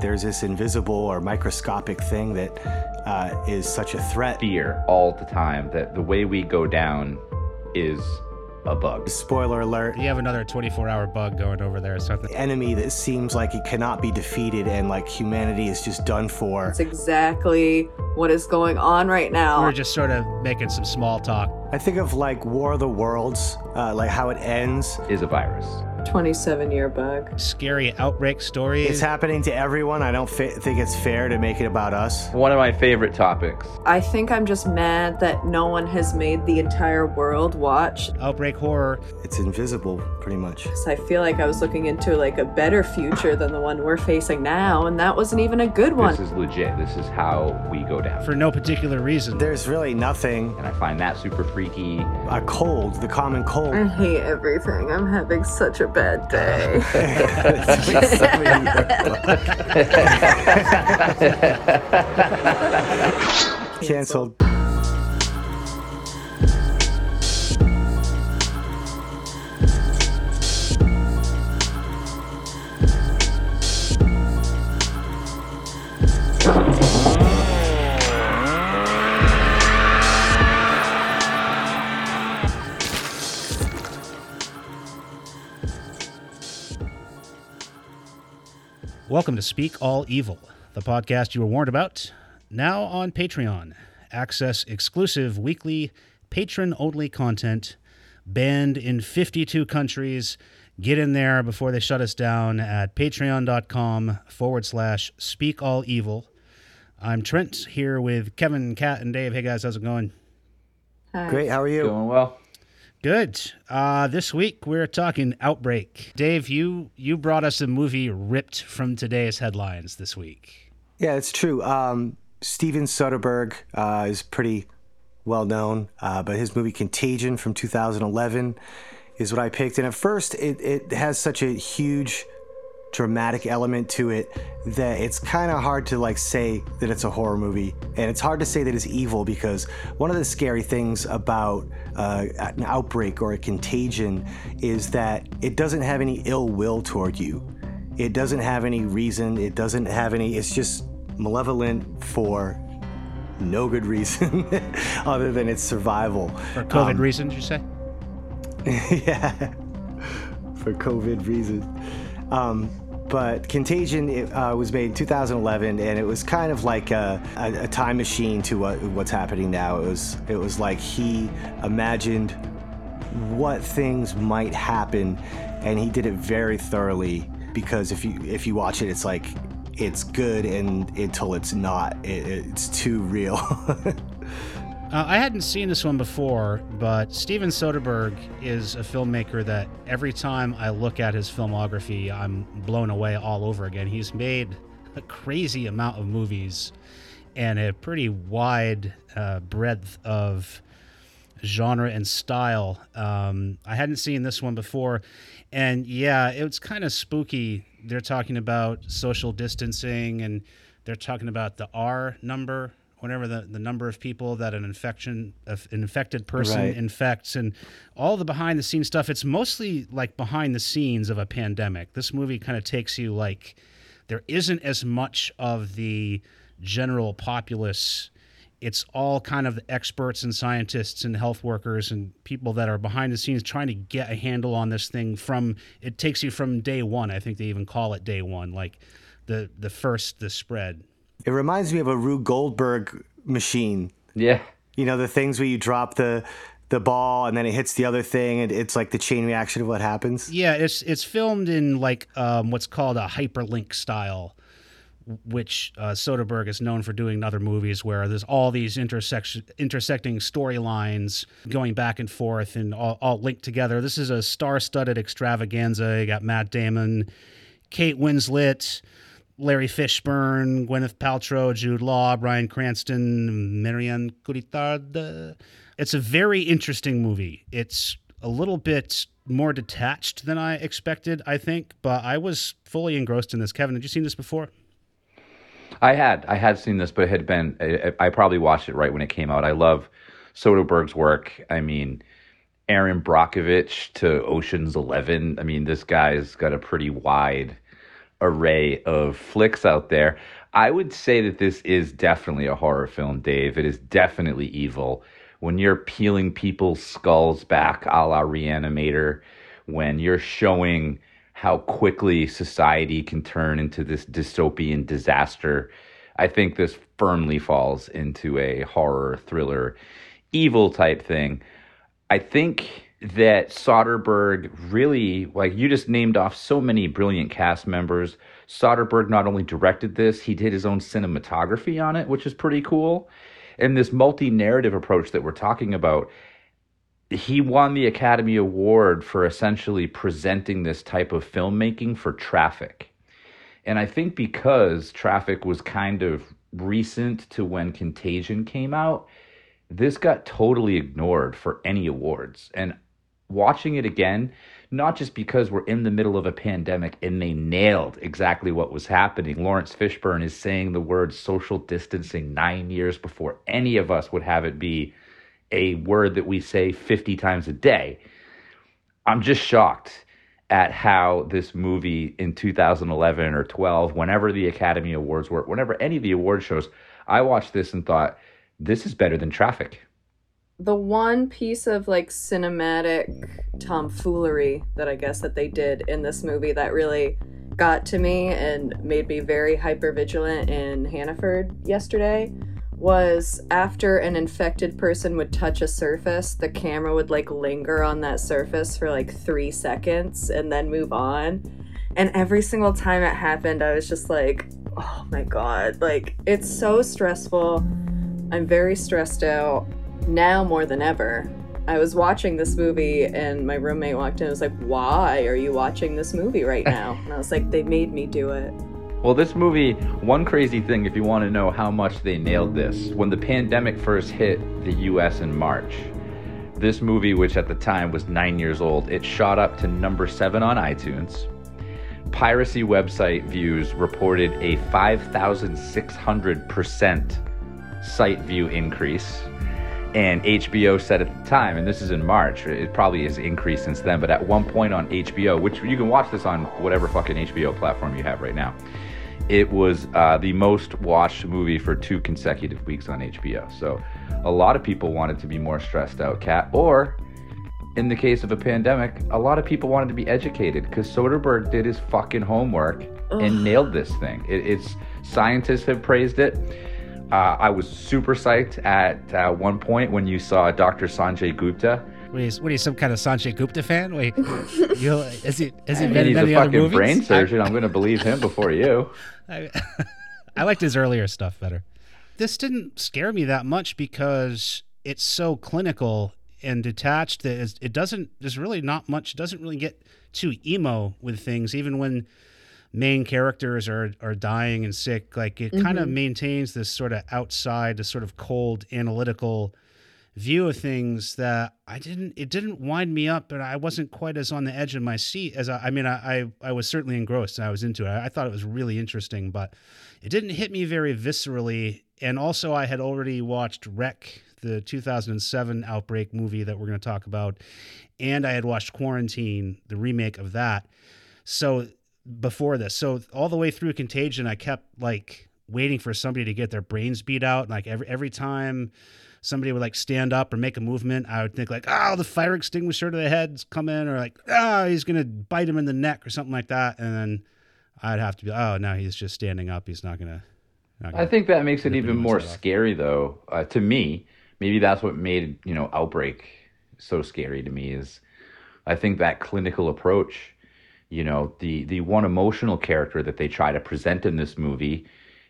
there's this invisible or microscopic thing that uh, is such a threat. Fear all the time that the way we go down is a bug. Spoiler alert. You have another 24 hour bug going over there or something. Enemy that seems like it cannot be defeated and like humanity is just done for. That's exactly what is going on right now. We're just sort of making some small talk. I think of like War of the Worlds, uh, like how it ends. Is a virus. 27 year bug. Scary outbreak stories. It's happening to everyone. I don't fi- think it's fair to make it about us. One of my favorite topics. I think I'm just mad that no one has made the entire world watch. Outbreak horror. It's invisible, pretty much. So I feel like I was looking into like a better future than the one we're facing now, and that wasn't even a good one. This is legit. This is how we go down. For no particular reason. There's really nothing. And I find that super freaky. A cold, the common cold. I hate everything. I'm having such a bad day. Cancelled. Welcome to Speak All Evil, the podcast you were warned about. Now on Patreon. Access exclusive weekly patron only content, banned in 52 countries. Get in there before they shut us down at patreon.com forward slash speak all evil. I'm Trent here with Kevin, Kat, and Dave. Hey guys, how's it going? Hi. Great. How are you? Going well. Good. Uh, this week we're talking Outbreak. Dave, you you brought us a movie ripped from today's headlines this week. Yeah, it's true. Um, Steven Soderbergh uh, is pretty well known, uh, but his movie Contagion from 2011 is what I picked. And at first, it, it has such a huge dramatic element to it that it's kind of hard to like say that it's a horror movie. And it's hard to say that it's evil because one of the scary things about uh, an outbreak or a contagion is that it doesn't have any ill will toward you. It doesn't have any reason. It doesn't have any it's just malevolent for no good reason other than its survival. For COVID reasons, you say? yeah, for COVID reasons. Um, but Contagion it, uh, was made in 2011, and it was kind of like a, a, a time machine to what, what's happening now. It was it was like he imagined what things might happen, and he did it very thoroughly. Because if you if you watch it, it's like it's good, and until it's not, it, it's too real. Uh, I hadn't seen this one before, but Steven Soderbergh is a filmmaker that every time I look at his filmography, I'm blown away all over again. He's made a crazy amount of movies and a pretty wide uh, breadth of genre and style. Um, I hadn't seen this one before, and yeah, it was kind of spooky. They're talking about social distancing and they're talking about the R number whenever the, the number of people that an infection an infected person Right. infects and all the behind the scenes stuff it's mostly like behind the scenes of a pandemic. This movie kind of takes you like there isn't as much of the general populace. It's all kind of the experts and scientists and health workers and people that are behind the scenes trying to get a handle on this thing from it takes you from day one i think they even call it day one like the the first the spread it reminds me of a Rube Goldberg machine. Yeah. You know, the things where you drop the the ball and then it hits the other thing and it's like the chain reaction of what happens. Yeah, it's it's filmed in like um, what's called a hyperlink style, which uh, Soderbergh is known for doing in other movies, where there's all these intersection intersecting storylines going back and forth and all, all linked together. This is a star-studded extravaganza. You got Matt Damon, Kate Winslet. Larry Fishburne, Gwyneth Paltrow, Jude Law, Bryan Cranston, Marion Cotillard. It's a very interesting movie. It's a little bit more detached than I expected, I think, but I was fully engrossed in this. Kevin, had you seen this before? I had. I had seen this, but it had been. I, I probably watched it right when it came out. I love Soderbergh's work. I mean, Erin Brockovich to Ocean's Eleven. I mean, this guy's got a pretty wide array of flicks out there. I would say that this is definitely a horror film, Dave. It is definitely evil. When you're peeling people's skulls back a la Reanimator, when you're showing how quickly society can turn into this dystopian disaster, I think this firmly falls into a horror thriller, evil type thing. I think that Soderbergh really, like you just named off so many brilliant cast members. Soderbergh not only directed this, he did his own cinematography on it, which is pretty cool. And this multi narrative approach that we're talking about, he won the Academy Award for essentially presenting this type of filmmaking for Traffic. And I think because Traffic was kind of recent to when Contagion came out, this got totally ignored for any awards. And watching it again, not just because we're in the middle of a pandemic and they nailed exactly what was happening. Lawrence Fishburne is saying the word social distancing nine years before any of us would have it be a word that we say 50 times a day. I'm just shocked at how this movie in 2011 or 12, whenever the Academy Awards were, whenever any of the award shows, I watched this and thought, this is better than Traffic the one piece of like cinematic tomfoolery that I guess that they did in this movie that really got to me and made me very hyper vigilant in Hannaford yesterday was after an infected person would touch a surface, the camera would like linger on that surface for like three seconds and then move on. And every single time it happened, I was just like, oh my god, like it's so stressful. I'm very stressed out now more than ever. I was watching this movie and my roommate walked in and was like, Why are you watching this movie right now? And I was like, They made me do it. Well, this movie, one crazy thing, if you want to know how much they nailed this, when the pandemic first hit the US in March, this movie, which at the time was nine years old, it shot up to number seven on iTunes. Piracy website views reported a 5,600% site view increase and HBO said at the time, and this is in March, it probably has increased since then, but at one point on HBO, which you can watch this on whatever fucking HBO platform you have right now, it was uh, the most watched movie for two consecutive weeks on HBO. So a lot of people wanted to be more stressed out, Cat, or in the case of a pandemic, a lot of people wanted to be educated because Soderbergh did his fucking homework Ugh. and nailed this thing. It, it's scientists have praised it uh, I was super psyched at uh, one point when you saw Dr. Sanjay Gupta. What is, what is some kind of Sanjay Gupta fan? Wait, you, is he has he been in any other movies? brain surgeon. I, am going to believe him before you. I, I liked his earlier stuff better. This didn't scare me that much because it's so clinical and detached that it doesn't. There's really not much. Doesn't really get too emo with things, even when main characters are are dying and sick like it mm-hmm. kind of maintains this sort of outside this sort of cold analytical view of things that I didn't it didn't wind me up but I wasn't quite as on the edge of my seat as I, I mean I, I, I was certainly engrossed and I was into it I, I thought it was really interesting but it didn't hit me very viscerally and also I had already watched Rec the 2007 outbreak movie that we're going to talk about and I had watched Quarantine the remake of that so before this. So all the way through Contagion, I kept like waiting for somebody to get their brains beat out. Like every every time somebody would like stand up or make a movement, I would think like, oh, the fire extinguisher to the head's coming, or like, oh, he's gonna bite him in the neck or something like that, and then I'd have to be, oh, no, he's just standing up. He's not gonna. Not gonna I think that makes it even more scary, though. Uh, to me, maybe that's what made you know Outbreak so scary to me. Is I think that clinical approach you know the the one emotional character that they try to present in this movie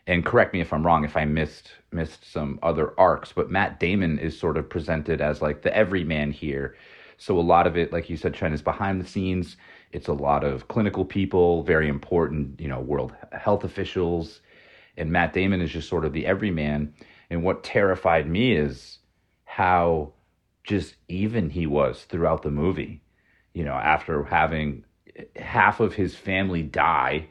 and correct me if i'm wrong if i missed missed some other arcs but matt damon is sort of presented as like the everyman here. So a lot of it like you said Chen, is behind the scenes. It's a lot of clinical people very important you know world health officials. And matt damon is just sort of the everyman. And what terrified me is how just even he was throughout the movie you know after having half of his family die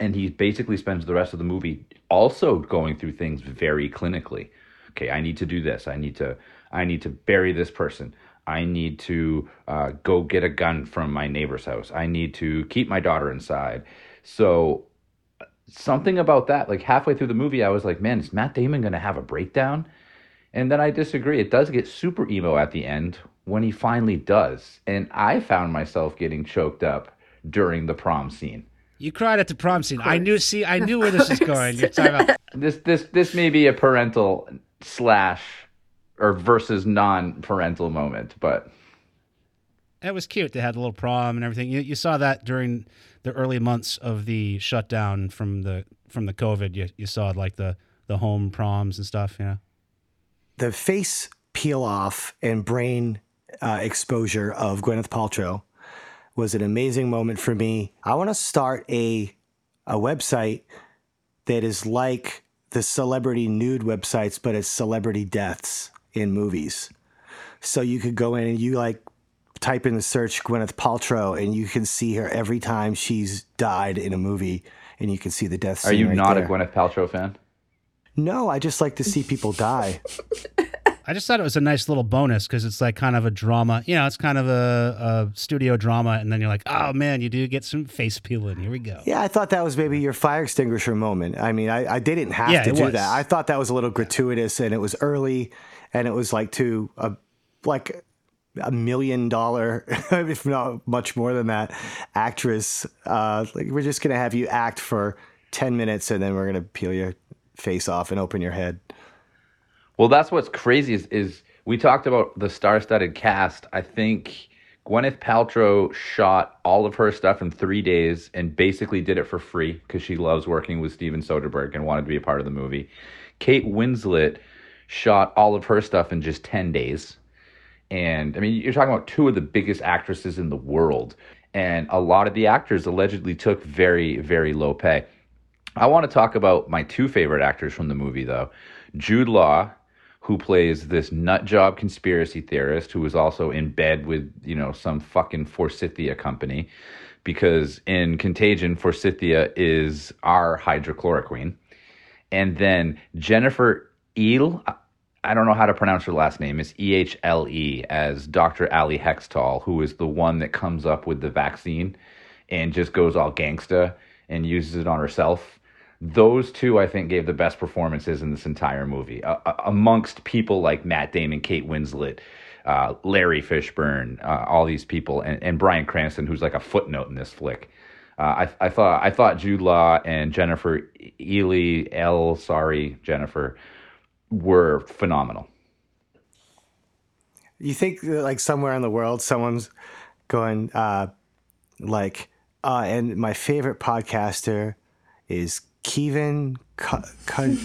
and he basically spends the rest of the movie also going through things very clinically. Okay i need to do this. I need to i need to bury this person. I need to uh, go get a gun from my neighbor's house. I need to keep my daughter inside. So something about that, like halfway through the movie, I was like, man, is Matt Damon going to have a breakdown? And then I disagree. It does get super emo at the end when he finally does. And I found myself getting choked up during the prom scene. You cried at the prom scene. I knew. See, I knew where this is going. You're talking about. This this this may be a parental slash or versus non-parental moment, but It was cute. They had a little prom and everything. You, you saw that during the early months of the shutdown from the from the COVID. You you saw like the the home proms and stuff. You know. The face peel off and brain uh, exposure of Gwyneth Paltrow was an amazing moment for me. I want to start a a website that is like the celebrity nude websites, but it's celebrity deaths in movies. So you could go in and you like type in the search Gwyneth Paltrow, and you can see her every time she's died in a movie, and you can see the death. are you right not there. a Gwyneth Paltrow fan? No, I just like to see people die. I just thought it was a nice little bonus because it's like kind of a drama. You know, it's kind of a, a studio drama, and then you're like, oh man, you do get some face peeling. Here we go. Yeah, I thought that was maybe your fire extinguisher moment. I mean, I, I didn't have Yeah, to do was. that. I thought that was a little gratuitous, and it was early, and it was like to a like a million dollar, if not much more than that, actress. Uh, like we're just gonna have you act for ten minutes, and then we're gonna peel your face off and open your head. Well, that's what's crazy is, is we talked about the star-studded cast. I think Gwyneth Paltrow shot all of her stuff in three days and basically did it for free because she loves working with Steven Soderbergh and wanted to be a part of the movie. Kate Winslet shot all of her stuff in just 10 days. And I mean, you're talking about two of the biggest actresses in the world. And a lot of the actors allegedly took very, very low pay. I want to talk about my two favorite actors from the movie, though. Jude Law, who plays this nut job conspiracy theorist who is also in bed with, you know, some fucking Forsythia company. Because in Contagion, Forsythia is our hydrochloroquine. And then Jennifer Ehle, I don't know how to pronounce her last name. It's E H L E as Dr. Ali Hextall, who is the one that comes up with the vaccine and just goes all gangsta and uses it on herself. Those two, I think, gave the best performances in this entire movie, uh, amongst people like Matt Damon, Kate Winslet, uh, Larry Fishburne, uh, all these people, and, and Bryan Cranston, who's like a footnote in this flick. Uh, I, I thought I thought Jude Law and Jennifer Ely L. Sorry, Jennifer, were phenomenal. You think that, like somewhere in the world, someone's going uh, like, uh, and my favorite podcaster is Kevin K- K-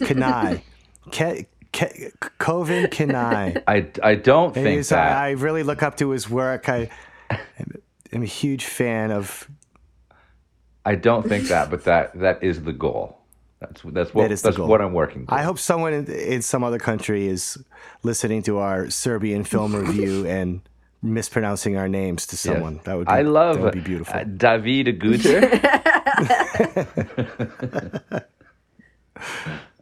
Ken- Ke- Ke- Kovin Kenai. I, I don't And think uh, that. I really look up to his work. I am a huge fan of. I don't think that, but that that is the goal. That's that's what That is the that's what I'm working. On. I hope someone in, in some other country is listening to our Serbian film review and mispronouncing our names to Yes. someone. That would be, I love that would be beautiful. uh, David Guter.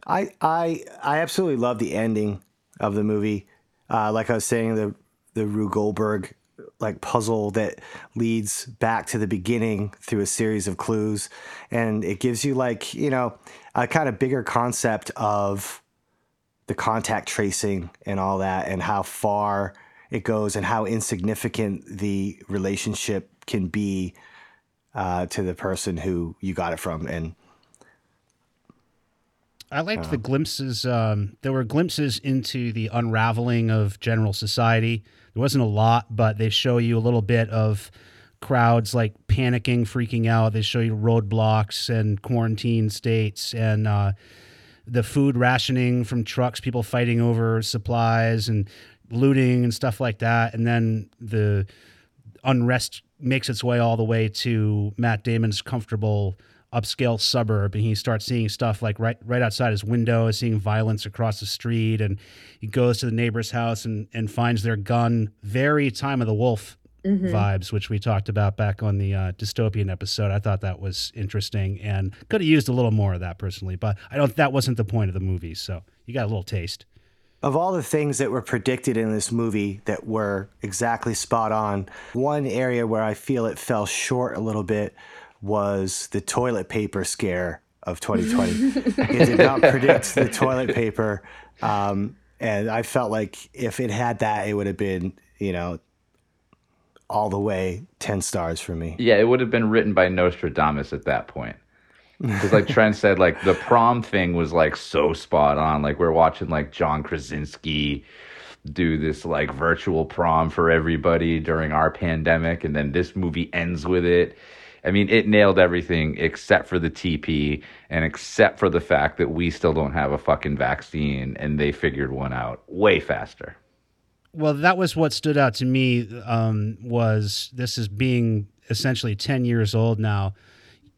I I I absolutely love the ending of the movie. Uh, like I was saying, the the Rube Goldberg like puzzle that leads back to the beginning through a series of clues, and it gives you like you know a kind of bigger concept of the contact tracing and all that, and how far it goes, and how insignificant the relationship can be uh, to the person who you got it from, and I liked the glimpses. Um, there were glimpses into the unraveling of general society. There wasn't a lot, but they show you a little bit of crowds like panicking, freaking out. They show you roadblocks and quarantine states and uh, the food rationing from trucks, people fighting over supplies and looting and stuff like that. And then the unrest makes its way all the way to Matt Damon's comfortable upscale suburb. And he starts seeing stuff like right right outside his window seeing violence across the street. And he goes to the neighbor's house and and finds their gun. Very time of the wolf vibes which we talked about back on the uh, dystopian episode. I thought that was interesting and could have used a little more of that personally but i don't that wasn't the point of the movie. So you got a little taste of all the things that were predicted in this movie that were exactly spot on, one area where I feel it fell short a little bit was the toilet paper scare of 2020. it did not predict the toilet paper. Um, and I felt like if it had that, it would have been, you know, all the way 10 stars for me. Yeah, it would have been written by Nostradamus at that point. Because, like Trent said, like the prom thing was like so spot on. Like we're watching like John Krasinski do this like virtual prom for everybody during our pandemic, and then this movie ends with it. I mean, it nailed everything except for the TP and except for the fact that we still don't have a fucking vaccine, and they figured one out way faster. Well, that was what stood out to me. Um, was this is being essentially ten years old now?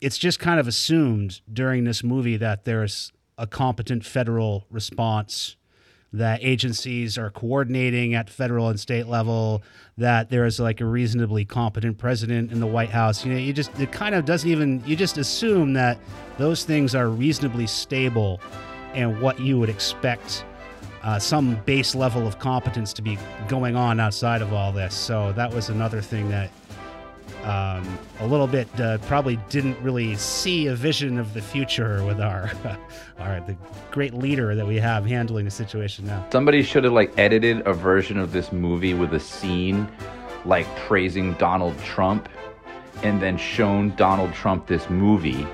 It's just kind of assumed during this movie that there's a competent federal response that agencies are coordinating at federal and state level, that there is like a reasonably competent president in the White House. You know, you just, it kind of doesn't even, you just assume that those things are reasonably stable and what you would expect uh, some base level of competence to be going on outside of all this. So that was another thing that um, a little bit uh, probably didn't really see a vision of the future with our our the great leader that we have handling the situation now. Somebody should have like edited a version of this movie with a scene like praising Donald Trump and then shown Donald Trump this movie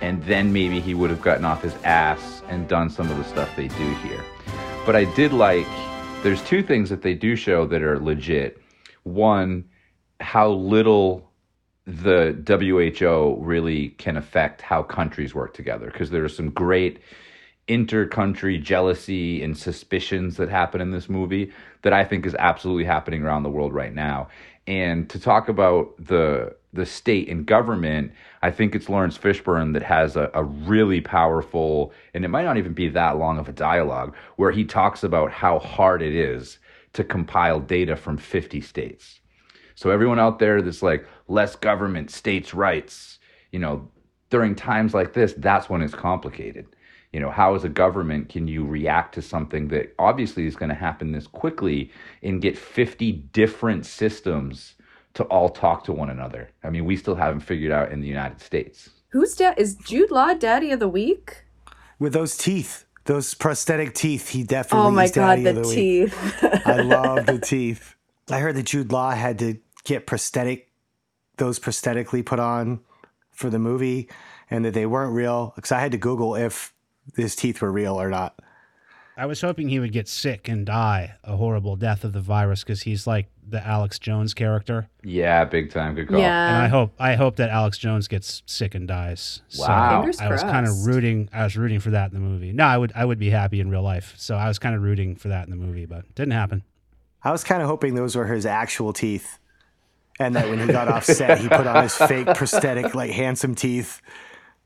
and then maybe he would have gotten off his ass and done some of the stuff they do here. But I did like there's two things that they do show that are legit. One, how little the WHO really can affect how countries work together because there are some great inter-country jealousy and suspicions that happen in this movie that I think is absolutely happening around the world right now. And to talk about the the state and government, I think it's Lawrence Fishburne that has a, a really powerful, and it might not even be that long of a dialogue, where he talks about how hard it is to compile data from 50 states. So everyone out there that's like less government, states' rights, you know, during times like this, that's when it's complicated. You know, how as a government can you react to something that obviously is going to happen this quickly and get 50 different systems to all talk to one another? I mean, we still haven't figured out in the United States. Who's dad? Is Jude Law daddy of the week? With those teeth, those prosthetic teeth, he definitely. Oh my is god, the, of the week. teeth! I love the teeth. I heard that Jude Law had to get prosthetic, those prosthetically put on for the movie, and that they weren't real. Because I had to Google if his teeth were real or not. I was hoping he would get sick and die a horrible death of the virus because he's like the Alex Jones character. Yeah, big time. Good call. And I hope I hope that Alex Jones gets sick and dies. Wow. Fingers So I was kind of rooting. I was rooting for that in the movie. No, I would I would be happy in real life. So I was kind of rooting for that in the movie, but didn't happen. I was kind of hoping those were his actual teeth. And that when he got off set, he put on his fake prosthetic, like handsome teeth.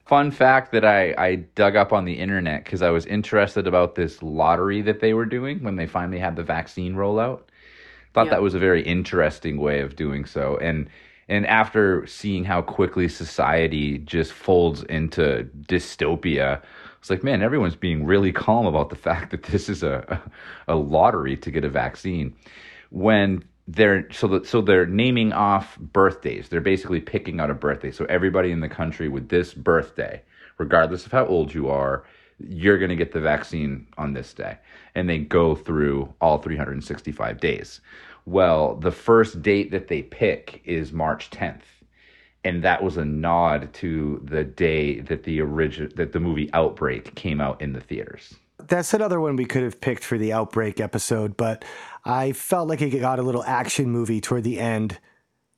Fun fact that I, I dug up on the internet because I was interested about this lottery that they were doing when they finally had the vaccine rollout. Thought Yeah. that was a very interesting way of doing so. And and after seeing how quickly society just folds into dystopia, it's like, man, everyone's being really calm about the fact that this is a a lottery to get a vaccine. When they're so that so they're naming off birthdays. They're basically picking out a birthday. So everybody in the country with this birthday, regardless of how old you are, you're going to get the vaccine on this day. And they go through all 365 days. Well, the first date that they pick is March 10th. And that was a nod to the day that the origin that the movie Outbreak came out in the theaters. That's another one we could have picked for the Outbreak episode, but I felt like it got a little action movie toward the end.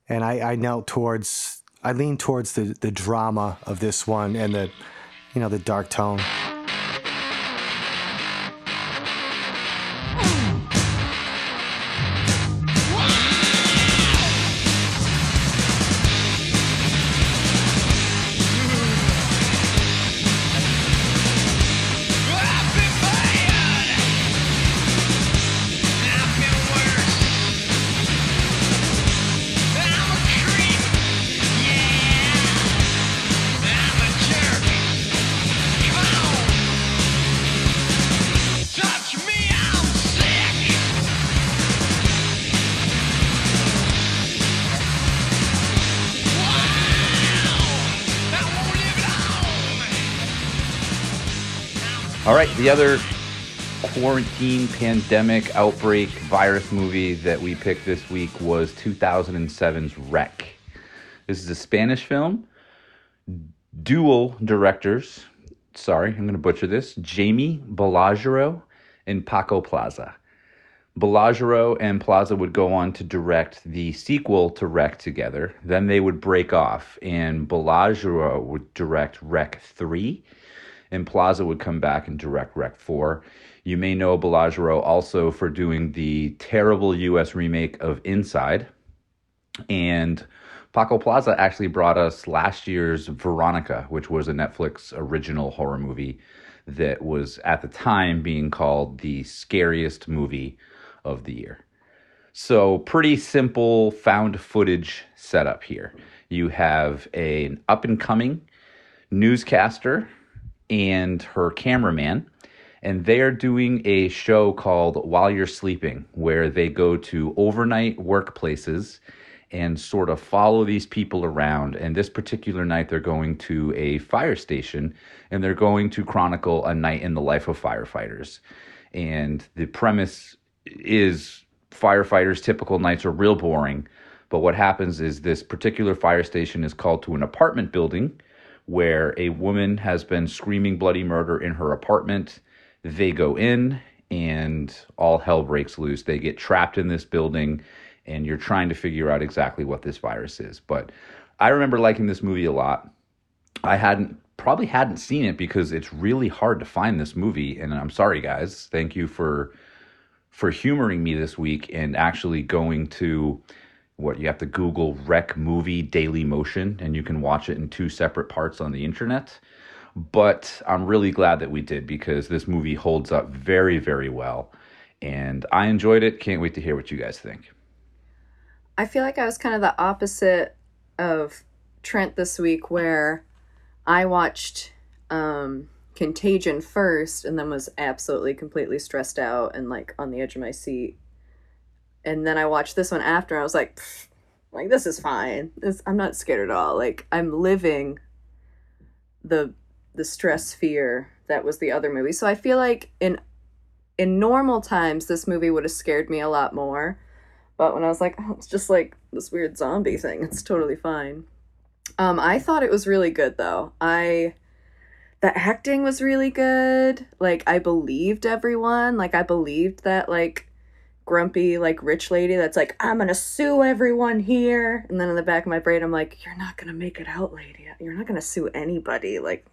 And I, I knelt towards, I leaned towards the, the drama of this one and the, you know, the dark tone. The other quarantine, pandemic, outbreak, virus movie that we picked this week was 2007's Rec. This is a Spanish film, dual directors. Sorry, I'm going to butcher this. Jamie Balagueró and Paco Plaza. Balagueró and Plaza would go on to direct the sequel to Rec together. Then they would break off, and Balagueró would direct Rec 3, and Plaza would come back and direct Rec 4. You may know Balagueró also for doing the terrible US remake of Inside. And Paco Plaza actually brought us last year's Veronica, which was a Netflix original horror movie that was at the time being called the scariest movie of the year. So, pretty simple found footage setup here. You have an up and coming newscaster and her cameraman, and they are doing a show called While You're Sleeping, where they go to overnight workplaces and sort of follow these people around. And this particular night, they're going to a fire station and they're going to chronicle a night in the life of firefighters. And the premise is firefighters' typical nights are real boring. But what happens is this particular fire station is called to an apartment building where a woman has been screaming bloody murder in her apartment. They go in and all hell breaks loose. They get trapped in this building and you're trying to figure out exactly what this virus is. But I remember liking this movie a lot. I hadn't probably hadn't seen it because it's really hard to find this movie and I'm sorry guys. Thank you for for humoring me this week and actually going to what you have to Google Rec Movie Daily Motion and you can watch it in two separate parts on the internet. But I'm really glad that we did because this movie holds up very, very well. And I enjoyed it. Can't wait to hear what you guys think. I feel like I was kind of the opposite of Trent this week, where I watched um, Contagion first and then was absolutely completely stressed out and like on the edge of my seat. And then I watched this one after. I was like, like this is fine. This, I'm not scared at all. Like I'm living the the stress fear that was the other movie. So I feel like in in normal times this movie would have scared me a lot more. But when I was like, oh, it's just like this weird zombie thing, it's totally fine. Um, I thought it was really good though. I the acting was really good. Like I believed everyone. Like I believed that like grumpy like rich lady that's like I'm gonna sue everyone here. And then in the back of my brain, I'm like, you're not gonna make it out, lady. You're not gonna sue anybody. Like,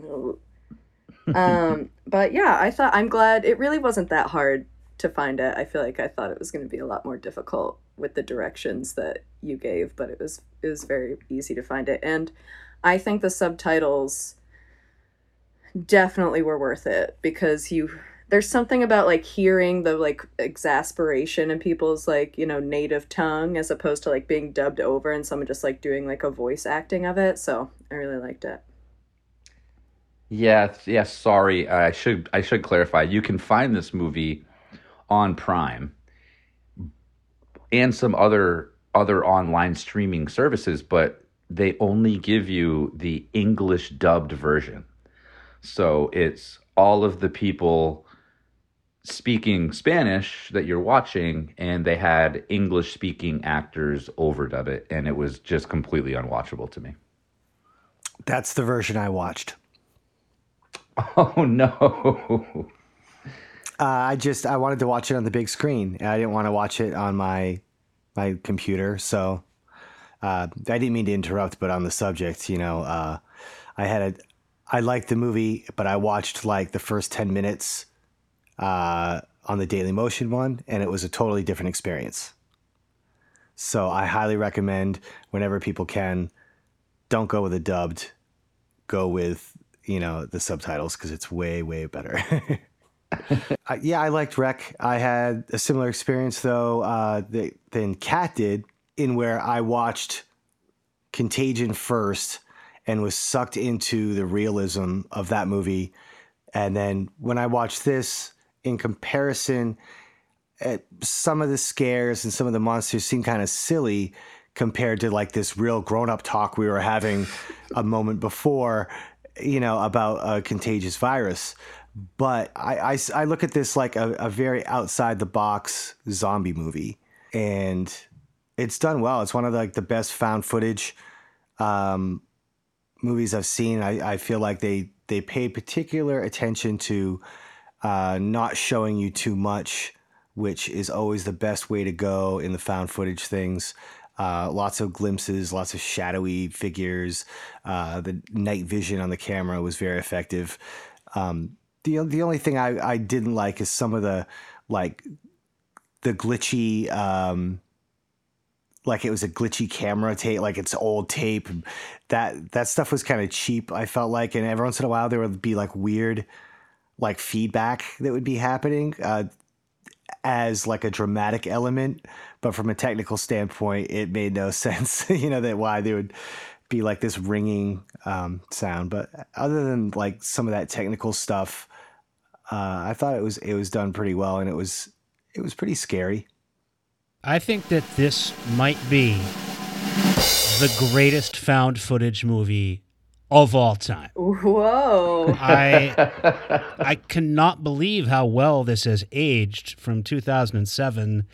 um, but yeah, I thought I'm glad it really wasn't that hard to find it. I feel like I thought it was to be a lot more difficult with the directions that you gave, but it was it was very easy to find it. And I think the subtitles definitely were worth it because you there's something about like hearing the like exasperation in people's like, you know, native tongue as opposed to like being dubbed over and someone just like doing like a voice acting of it. So, I really liked it. Yeah, yeah, sorry. I should I should clarify. You can find this movie on Prime and some other other online streaming services, but they only give you the English dubbed version. So it's all of the people speaking Spanish that you're watching, and they had English speaking actors overdub it, and it was just completely unwatchable to me. That's the version I watched. Oh no. Uh, I just I wanted to watch it on the big screen. I didn't want to watch it on my my computer. So uh, I didn't mean to interrupt, but on the subject, you know, uh, I had a I liked the movie, but I watched like the first ten minutes uh, on the Daily Motion one, and it was a totally different experience. So I highly recommend whenever people can, don't go with a dubbed, go with you know the subtitles because it's way way better. Yeah, I liked Rec. I had a similar experience though uh, than Cat did, in where I watched Contagion first and was sucked into the realism of that movie, and then when I watched this, in comparison, uh, some of the scares and some of the monsters seem kind of silly compared to like this real grown up talk we were having a moment before, you know, about a contagious virus. but I I look at this like a, a very outside the box zombie movie, and it's done well. It's one of the, like the best found footage um, movies I've seen. I, I feel like they they pay particular attention to uh, not showing you too much, which is always the best way to go in the found footage things. Uh, lots of glimpses, lots of shadowy figures. Uh, the night vision on the camera was very effective. Um, the the only thing I, I didn't like is some of the like the glitchy um, like it was a glitchy camera tape, like it's old tape. That that stuff was kind of cheap. I felt like, and every once in a while there would be like weird, like feedback that would be happening uh, as like a dramatic element. But from a technical standpoint, it made no sense. you know that why there would be like this ringing um, sound. But other than like some of that technical stuff, uh, I thought it was it was done pretty well, and it was it was pretty scary. I think that this might be the greatest found footage movie of all time. Whoa. I I cannot believe how well this has aged from 2007.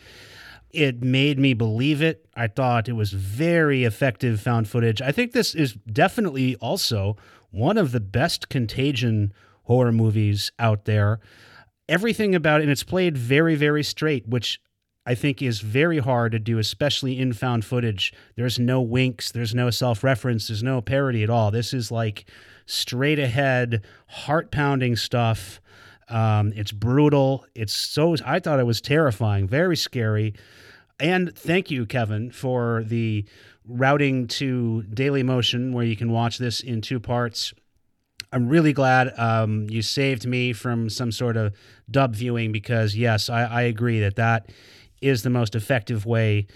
It made me believe it. I thought it was very effective found footage. I think this is definitely also one of the best contagion horror movies out there. Everything about it, and it's played very, very straight, which I think is very hard to do, especially in found footage. There's no winks, there's no self reference, there's no parody at all. This is like straight ahead, heart pounding stuff. Um, it's brutal. It's so, I thought it was terrifying, very scary. And thank you, Kevin, for the routing to Daily Motion, where you can watch this in two parts. I'm really glad um, you saved me from some sort of dub viewing because, yes, I, I agree that that is the most effective way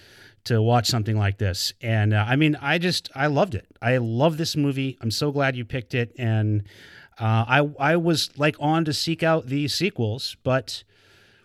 to watch something like this. And uh, I mean, I just I loved it. I love this movie. I'm so glad you picked it. And uh, I I was like on to seek out the sequels, but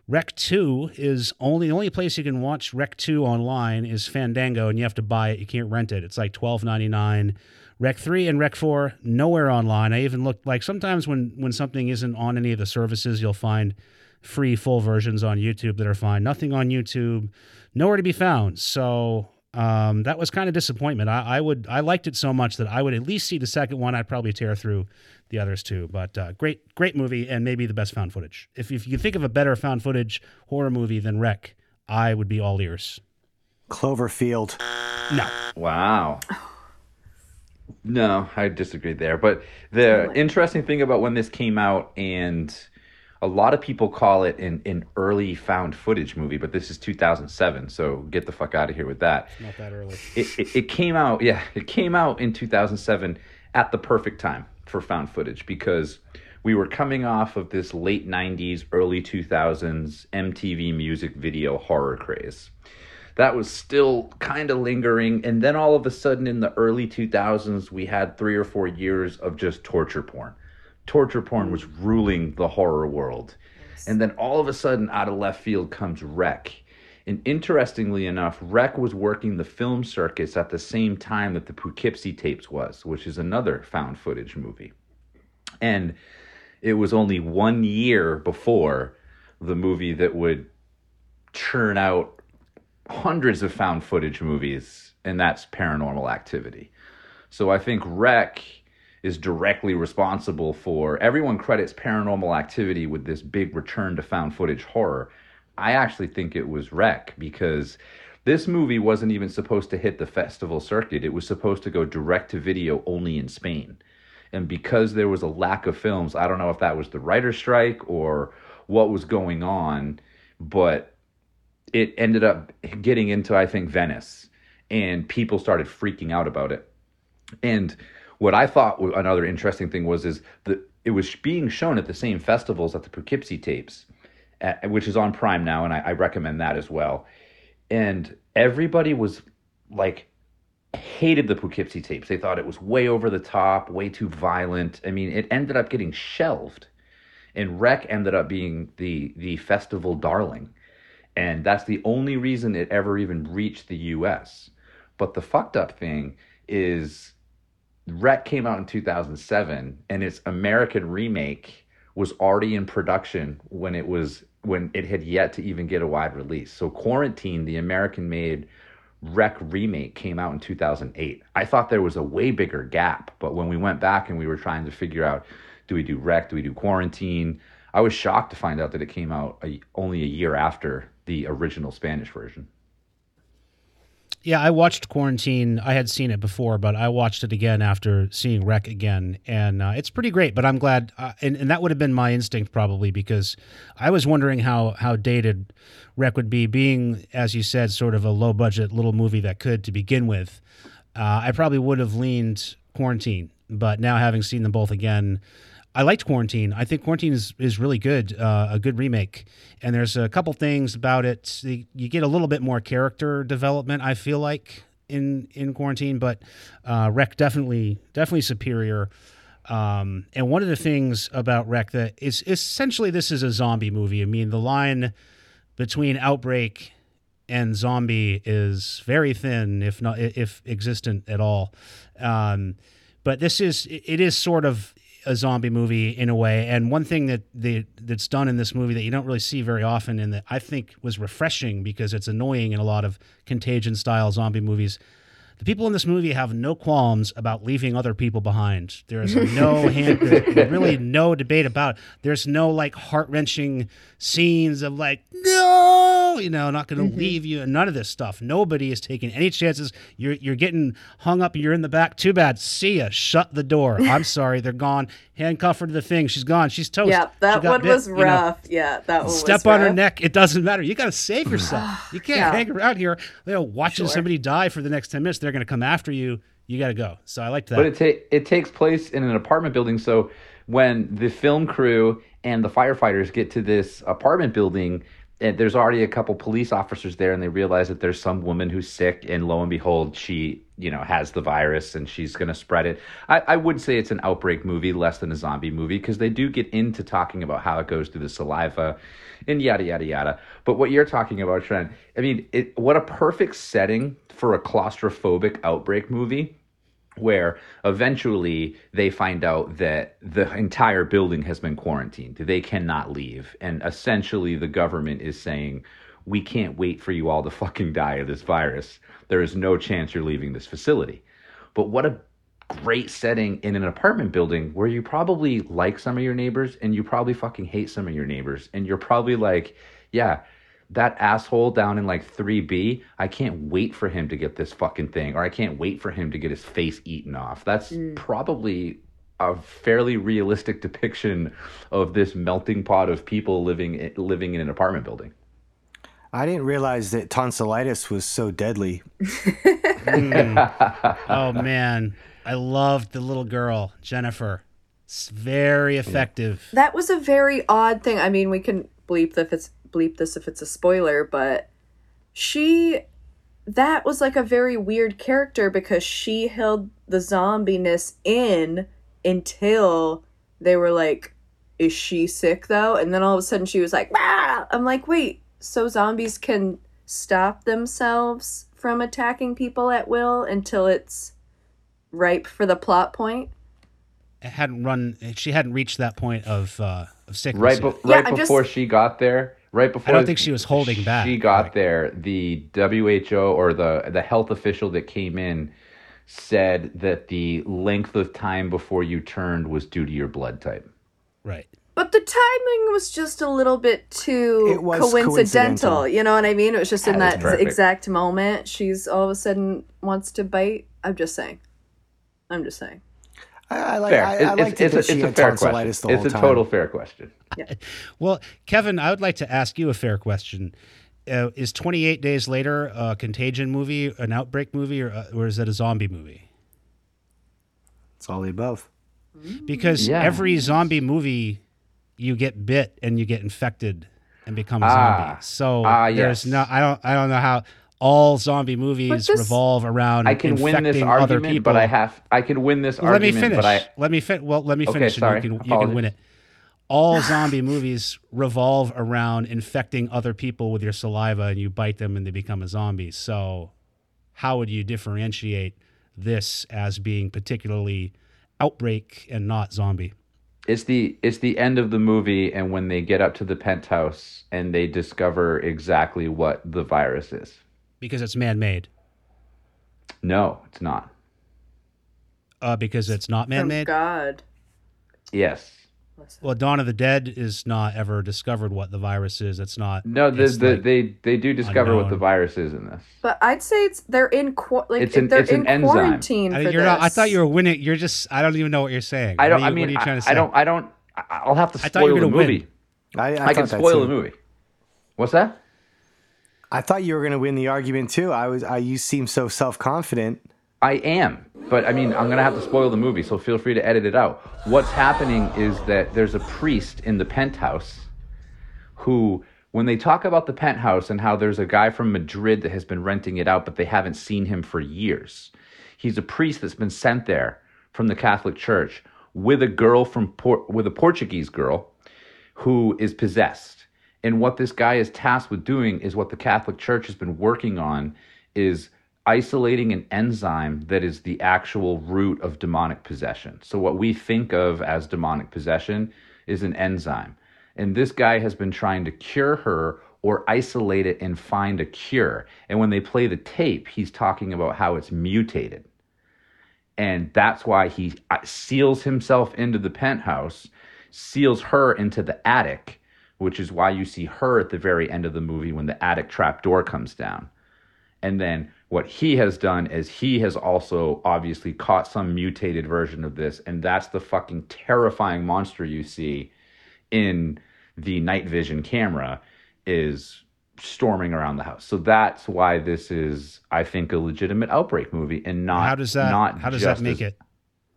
Rec 2 is only the only place you can watch Rec 2 online is Fandango, and you have to buy it. You can't rent it. It's like twelve ninety nine. Rec 3 and Rec 4 nowhere online. I even looked like sometimes when when something isn't on any of the services, you'll find free full versions on YouTube that are fine. Nothing on YouTube, nowhere to be found. So um, that was kind of disappointment. I, I would I liked it so much that I would at least see the second one. I'd probably tear through the others too. But uh, great great movie and maybe the best found footage. If if you think of a better found footage horror movie than Rec, I would be all ears. Cloverfield. No, Wow. No, I disagree there. But the Really? interesting thing about when this came out, and a lot of people call it an, an early found footage movie, but this is 2007, so get the fuck out of here with that. not that early. It, it, it came out, yeah, it came out in 2007 at the perfect time for found footage because we were coming off of this late 90s, early 2000s MTV music video horror craze that was still kind of lingering. And then all of a sudden in the early 2000s, we had three or four years of just torture porn. Torture porn was mm. ruling the horror world. And then all of a sudden, out of left field comes Rec. And interestingly enough, Rec was working the film circuits at the same time that the Poughkeepsie tapes was, which is another found footage movie. And it was only one year before the movie that would churn out hundreds of found footage movies, and that's paranormal activity. So I think Rec is directly responsible for everyone credits paranormal activity with this big return to found footage horror. I actually think it was Rec because this movie wasn't even supposed to hit the festival circuit. It was supposed to go direct to video only in Spain. And because there was a lack of films, I don't know if that was the writer's strike or what was going on, but it ended up getting into I think Venice, and people started freaking out about it. And what I thought another interesting thing was is that it was being shown at the same festivals at the Poughkeepsie tapes, uh, which is on Prime now, and I, I recommend that as well. And everybody was like hated the Poughkeepsie tapes. They thought it was way over the top, way too violent. I mean, it ended up getting shelved, and Rec ended up being the the festival darling and that's the only reason it ever even reached the US. But the fucked up thing is Rec came out in 2007 and its American remake was already in production when it was when it had yet to even get a wide release. So Quarantine, the American made Rec remake came out in 2008. I thought there was a way bigger gap, but when we went back and we were trying to figure out do we do Rec, do we do Quarantine, I was shocked to find out that it came out a, only a year after the original Spanish version. Yeah, I watched Quarantine. I had seen it before, but I watched it again after seeing Rec again, and uh, it's pretty great. But I'm glad, uh, and, and that would have been my instinct probably because I was wondering how how dated Rec would be, being as you said, sort of a low budget little movie that could to begin with. Uh, I probably would have leaned Quarantine, but now having seen them both again, I liked Quarantine. I think Quarantine is, is really good, uh, a good remake. And there's a couple things about it. You get a little bit more character development, I feel like, in in Quarantine, but uh, Rec definitely definitely superior. Um, and one of the things about Rec that is essentially this is a zombie movie. I mean, the line between Outbreak and Zombie is very thin, if not if existent at all. Um, but this is it is sort of a zombie movie in a way. And one thing that the, that's done in this movie that you don't really see very often, and that I think was refreshing because it's annoying in a lot of contagion style zombie movies. The people in this movie have no qualms about leaving other people behind. There is no hand, really no debate about. It. There's no like heart wrenching scenes of like no, you know, not going to mm-hmm. leave you, and none of this stuff. Nobody is taking any chances. You're you're getting hung up. You're in the back. Too bad. See ya. Shut the door. I'm sorry. They're gone. Handcuff her to the thing. She's gone. She's toast. Yeah, that one bit, was you know. rough. yeah, that one Step was on her neck. It doesn't matter. You got to save yourself. You can't Yeah. hang around here, you know, watching Sure. somebody die for the next ten minutes. They're going to come after you. You got to go. So I liked that. But it ta- it takes place in an apartment building. So when the film crew and the firefighters get to this apartment building, and there's already a couple police officers there, and they realize that there's some woman who's sick, and lo and behold, she you know has the virus and she's going to spread it. I, I would say it's an outbreak movie, less than a zombie movie, because they do get into talking about how it goes through the saliva, and yada yada yada. But what you're talking about, Trent, I mean, it, what a perfect setting for a claustrophobic outbreak movie where eventually they find out that the entire building has been quarantined. They cannot leave. And essentially, the government is saying, we can't wait for you all to fucking die of this virus. There is no chance you're leaving this facility. But what a great setting in an apartment building where you probably like some of your neighbors and you probably fucking hate some of your neighbors. And you're probably like, yeah, that asshole down in like 3B, I can't wait for him to get this fucking thing, or I can't wait for him to get his face eaten off. That's mm. probably a fairly realistic depiction of this melting pot of people living living in an apartment building. I didn't realize that tonsillitis was so deadly. Mm. oh man, I loved the little girl Jennifer. It's very effective. That was a very odd thing. I mean, we can bleep if it's bleep this if it's a spoiler, but she that was like a very weird character because she held the zombiness in until they were like, "Is she sick though?" And then all of a sudden she was like, "Ah!" I'm like, "Wait, so zombies can stop themselves from attacking people at will until it's ripe for the plot point?" It hadn't run. She hadn't reached that point of uh, of sickness. Right, be- right I'm just- before she got there, right before I don't think she was holding back. She got Like- there. The WHO or the the health official that came in said that the length of time before you turned was due to your blood type. right. But the timing was just a little bit too coincidental, coincidental. You know what I mean? It was just in That that perfect. exact moment. She's all of a sudden wants to bite. I'm just saying. I'm just saying. I, I like. Fair. I, I It's- liked it it's, a, she it's a fair question. the It's whole a time. total fair question. Well, Kevin, I would like to ask you a fair question. Uh, is 28 Days Later a contagion movie, an outbreak movie, or, uh, or is it a zombie movie? It's all the above. Because Yeah. every zombie movie, you get bit and you get infected and become a Ah. zombie. So Ah, there's no, I don't, I don't know how all zombie movies this- revolve around I can win this infecting other argument, people. but I have I can win this Well, let me finish. but I Let me fin- Well, let me Okay, finish, sorry. and you can you can win it. All zombie movies revolve around infecting other people with your saliva, and you bite them, and they become a zombie. So, how would you differentiate this as being particularly outbreak and not zombie? It's the it's the end of the movie, and when they get up to the penthouse and they discover exactly what the virus is. Because it's man-made. No, it's not. Uh, because it's not man-made. From God. Yes. Well, Dawn of the Dead is not ever discovered what the virus is. It's not. No, the, it's the, like- they they do discover what the virus is in this. But I'd say it's they're in qu- like It's an- they're it's an in enzyme. quarantine I, you're not, I thought you were winning. You're just. I don't even know what you're saying. I don't. are I mean, what are you I, trying to say? I don't. I don't. I- I'll have to I thought you spoil were the gonna win. movie. I, I, I, can spoil the movie. What's that? I thought you were going to win the argument too. I was. I, you seem so self confident. I am, but I mean, I'm gonna have to spoil the movie, so feel free to edit it out. What's happening is that there's a priest in the penthouse who, when they talk about the penthouse and how there's a guy from Madrid that has been renting it out, but they haven't seen him for years. He's a priest that's been sent there from the Catholic Church with a girl from Por- with a Portuguese girl who is possessed. And what this guy is tasked with doing is what the Catholic Church has been working on is isolating an enzyme that is the actual root of demonic possession. So what we think of as demonic possession is an enzyme. And this guy has been trying to cure her or isolate it and find a cure. And when they play the tape, he's talking about how it's mutated and that's why he uh, seals himself into the penthouse, seals her into the attic, which is why you see her at the very end of the movie when the attic trap door comes down. And then what he has done is he has also obviously caught some mutated version of this, and that's the fucking terrifying monster you see in the night vision camera is storming around the house. So that's why this is, I think, a legitimate outbreak movie and not how does that? not how does that make as- it?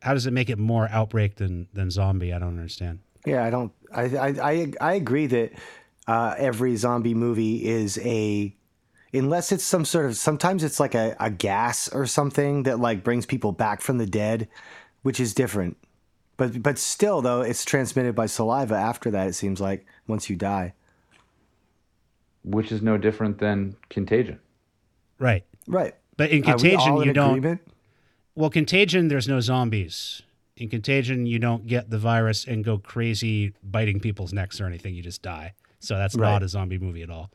How does it make it more outbreak than than zombie? I don't understand. Yeah, I don't. I I I, I agree that uh, every zombie movie is a unless it's some sort of sometimes it's like a, a gas or something that like brings people back from the dead, which is different. But but still though, it's transmitted by saliva after that. It seems like once you die. which is no different than Contagion. Right. Right. But in Are we Contagion, all in you don't. Well, Contagion, there's no zombies. In Contagion, you don't get the virus and go crazy biting people's necks or anything. You just die. So that's Right. not a zombie movie at all.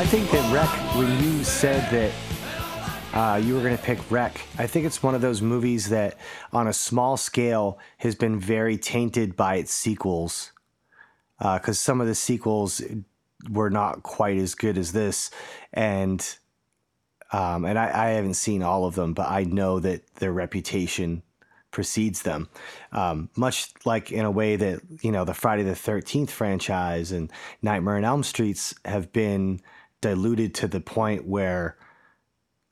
I think that Rec, when you said that uh, you were going to pick Rec, I think it's one of those movies that, on a small scale, has been very tainted by its sequels. Because some of the sequels were not quite as good as this, and um, and I, I haven't seen all of them, but I know that their reputation precedes them. Um, much like in a way that you know the Friday the Thirteenth franchise and Nightmare on Elm Streets have been diluted to the point where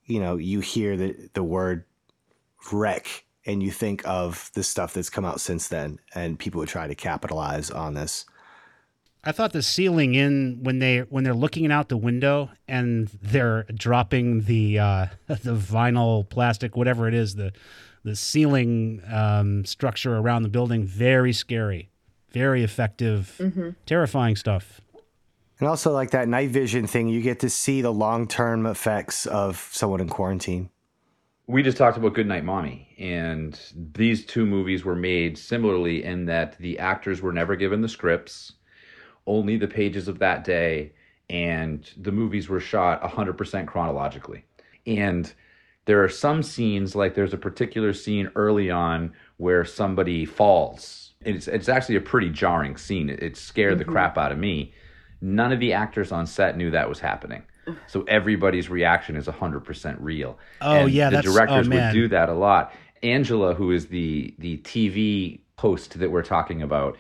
you know you hear the the word Rec and you think of the stuff that's come out since then, and people would try to capitalize on this. I thought the ceiling in when they when they're looking out the window and they're dropping the uh, the vinyl plastic whatever it is the the ceiling um, structure around the building very scary, very effective, terrifying stuff. And also, like that night vision thing, you get to see the long term effects of someone in quarantine. We just talked about Goodnight Mommy, and these two movies were made similarly in that the actors were never given the scripts, only the pages of that day, and the movies were shot 100% chronologically. And there are some scenes, like there's a particular scene early on where somebody falls. It's, it's actually a pretty jarring scene. It, it scared the mm-hmm. crap out of me. None of the actors on set knew that was happening. So everybody's reaction is 100% real. Oh, And yeah, the that's- oh, directors oh, would do that a lot. Angela, who is the the TV host that we're talking about,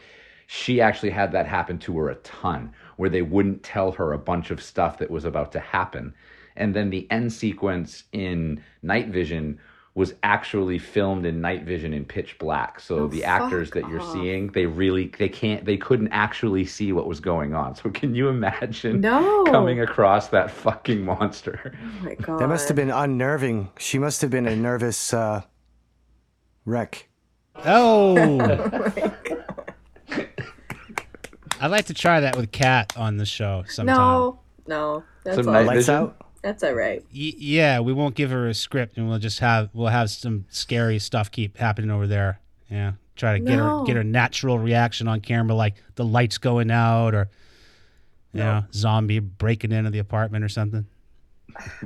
she actually had that happen to her a ton, where they wouldn't tell her a bunch of stuff that was about to happen, and then the end sequence in Night Vision was actually filmed in night vision in pitch black. So Oh, the actors that you're off. seeing, they really they can't they couldn't actually see what was going on. So can you imagine No. coming across that fucking monster? Oh my god. That must have been unnerving. She must have been a nervous uh, wreck. Oh. I'd like to try that with Kat on the show sometime. No, no, that's Some all. night Lights vision? out. That's all right. Y- yeah, we won't give her a script, and we'll just have we'll have some scary stuff keep happening over there. Yeah, try to get No. her get her natural reaction on camera, like the lights going out, or you know, zombie breaking into the apartment or something.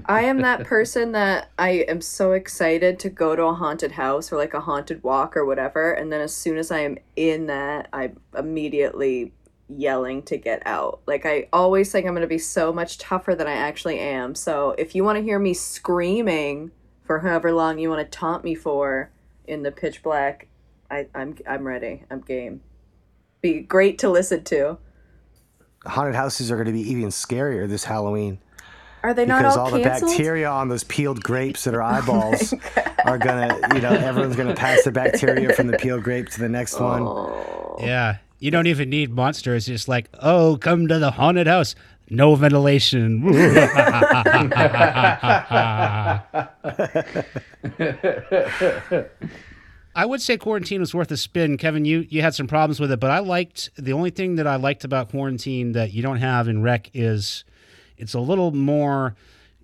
I am that person that I am so excited to go to a haunted house or like a haunted walk or whatever, and then as soon as I am in that, I'm immediately yelling to get out. Like I always think I'm going to be so much tougher than I actually am. So if you want to hear me screaming for however long you want to taunt me for in the pitch black, I, I'm I'm ready. I'm game. Be great to listen to. Haunted houses are going to be even scarier this Halloween Are they not because all, all the bacteria on those peeled grapes that are oh eyeballs are gonna, you know, everyone's gonna pass the bacteria from the peeled grape to the next one. Oh. Yeah, you don't even need monsters. It's just like, oh, come to the haunted house. No ventilation. I would say quarantine was worth a spin. Kevin, you you had some problems with it, but I liked the only thing that I liked about quarantine that you don't have in Rec is it's a little more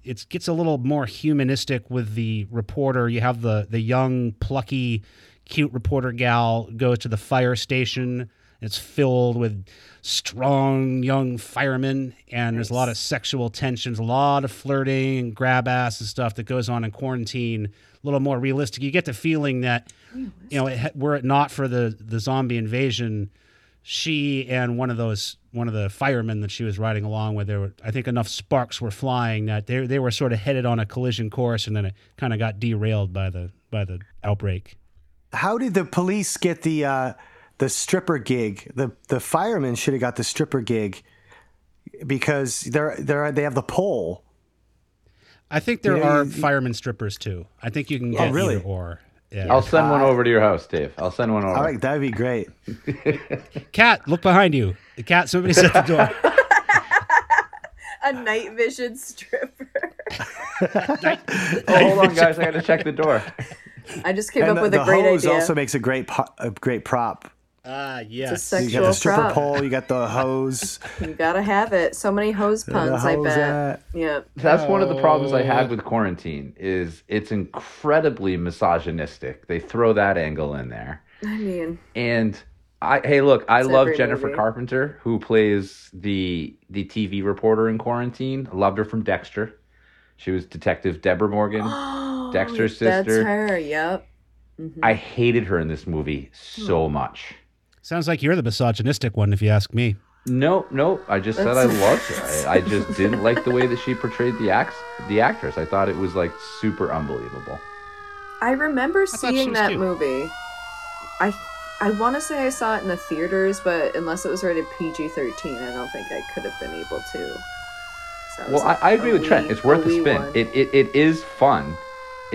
it gets a little more humanistic with the reporter. You have the the young, plucky, cute reporter gal goes to the fire station. It's filled with strong young firemen, and there's a lot of sexual tensions, a lot of flirting and grab ass and stuff that goes on in quarantine. A little more realistic. You get the feeling that, you know, it, were it not for the the zombie invasion, she and one of those one of the firemen that she was riding along with, there were I think enough sparks were flying that they they were sort of headed on a collision course, and then it kind of got derailed by the by the outbreak. How did the police get the uh, the stripper gig? The the firemen should have got the stripper gig because they're they're they have the pole. I think there You know, are you- fireman strippers too. I think you can oh, get really? either or. Yeah. I'll send one uh, over to your house, Dave. I'll send one over. All right, that'd be great. Cat, look behind you. The cat. Somebody's at the door. A night vision stripper. Oh, hold on, guys. I got to check the door. I just came And up the, with the a great hose idea. also makes a great po- a great prop. Ah, It's a yes. You got the stripper prop. pole. You got the hose. You gotta have it. So many hose the puns, I bet. at. Yeah. That's one of the problems I had with quarantine. Is it's incredibly misogynistic. They throw that angle in there. I mean, And I hey look, I It's love Jennifer movie. Carpenter who plays the the TV reporter in Quarantine. I loved her from Dexter. She was Detective Deborah Morgan. oh, Dexter's That's sister. her. Yep. I hated her in this movie so much. Sounds like you're the misogynistic one, if you ask me. No, no, I just said I loved her. I, I just didn't like the way that she portrayed the act the actress. I thought it was like super unbelievable. I remember seeing was that cute. movie. I I want to say I saw it in the theaters, but unless it was rated PG thirteen, I don't think I could have been able to. So it was Well, I agree a with Trent. It's worth a wee spin. It, it it is fun.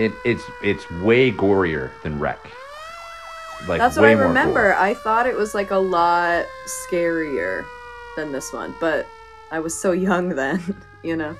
It it's it's way gorier than Rec. Like That's what I remember. gore. I thought it was like a lot scarier than this one, but I was so young then, you know.